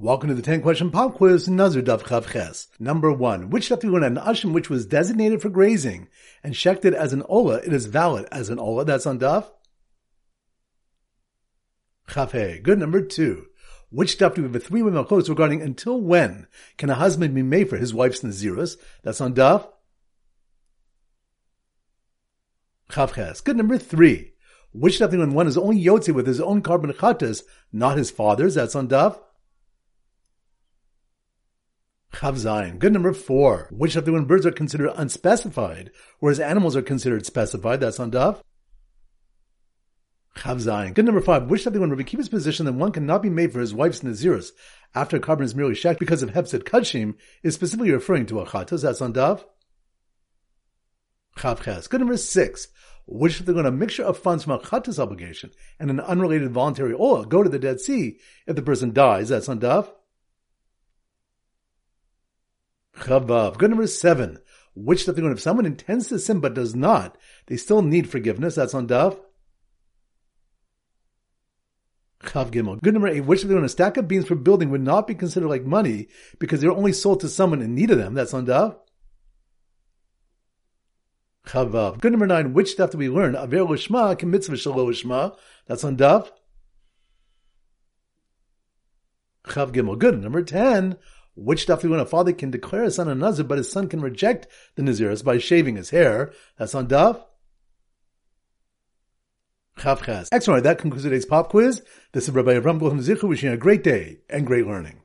Welcome to the 10 question pop quiz, Nazir Daf Chav Ches. Number one, which do you an Asham which was designated for grazing and shechted as an Ola, it is valid as an Ola, that's on Daf? Chav Good. Number two, which Daf do we have three way machlokes regarding until when can a husband be made for his wife's Nazirus? That's on Daf? Chav Ches. Good. Number three, which do when one is only Yotze with his own korban chatas, not his father's, that's on Daf? Chav Zayin. Good number four. Which of the when birds are considered unspecified, whereas animals are considered specified? That's on Daf. Chav Zayin. Good number five. Which of the when Rabbi Akiva's position that one cannot be made for his wife's Nazirus after a korban is merely shek because of Hepzit Kachim is specifically referring to a Chatos. That's on Daf. Chav Ches. Good number six. Which if they're going to mixture of funds from a Chatos obligation and an unrelated voluntary oil go to the Dead Sea if the person dies? That's on Daf. Chavav. Good number seven. Which stuff do you want? if someone intends to sin but does not, they still need forgiveness. That's on Daf. Chav Gimel. Good number eight. Which if a stack of beans for building would not be considered like money because they're only sold to someone in need of them. That's on Daf. Chavav. Good number nine. Which stuff do we learn? Aver Lishma, mitzvah shalo Lishma. That's on Daf. Chav Gimel. Good. Number ten. Which stuff when a father can declare a son a nazir, but his son can reject the naziris by shaving his hair. That's on Daf. Excellent. That concludes today's pop quiz. This is Rabbi Avram Goldham Zichu wishing you a great day and great learning.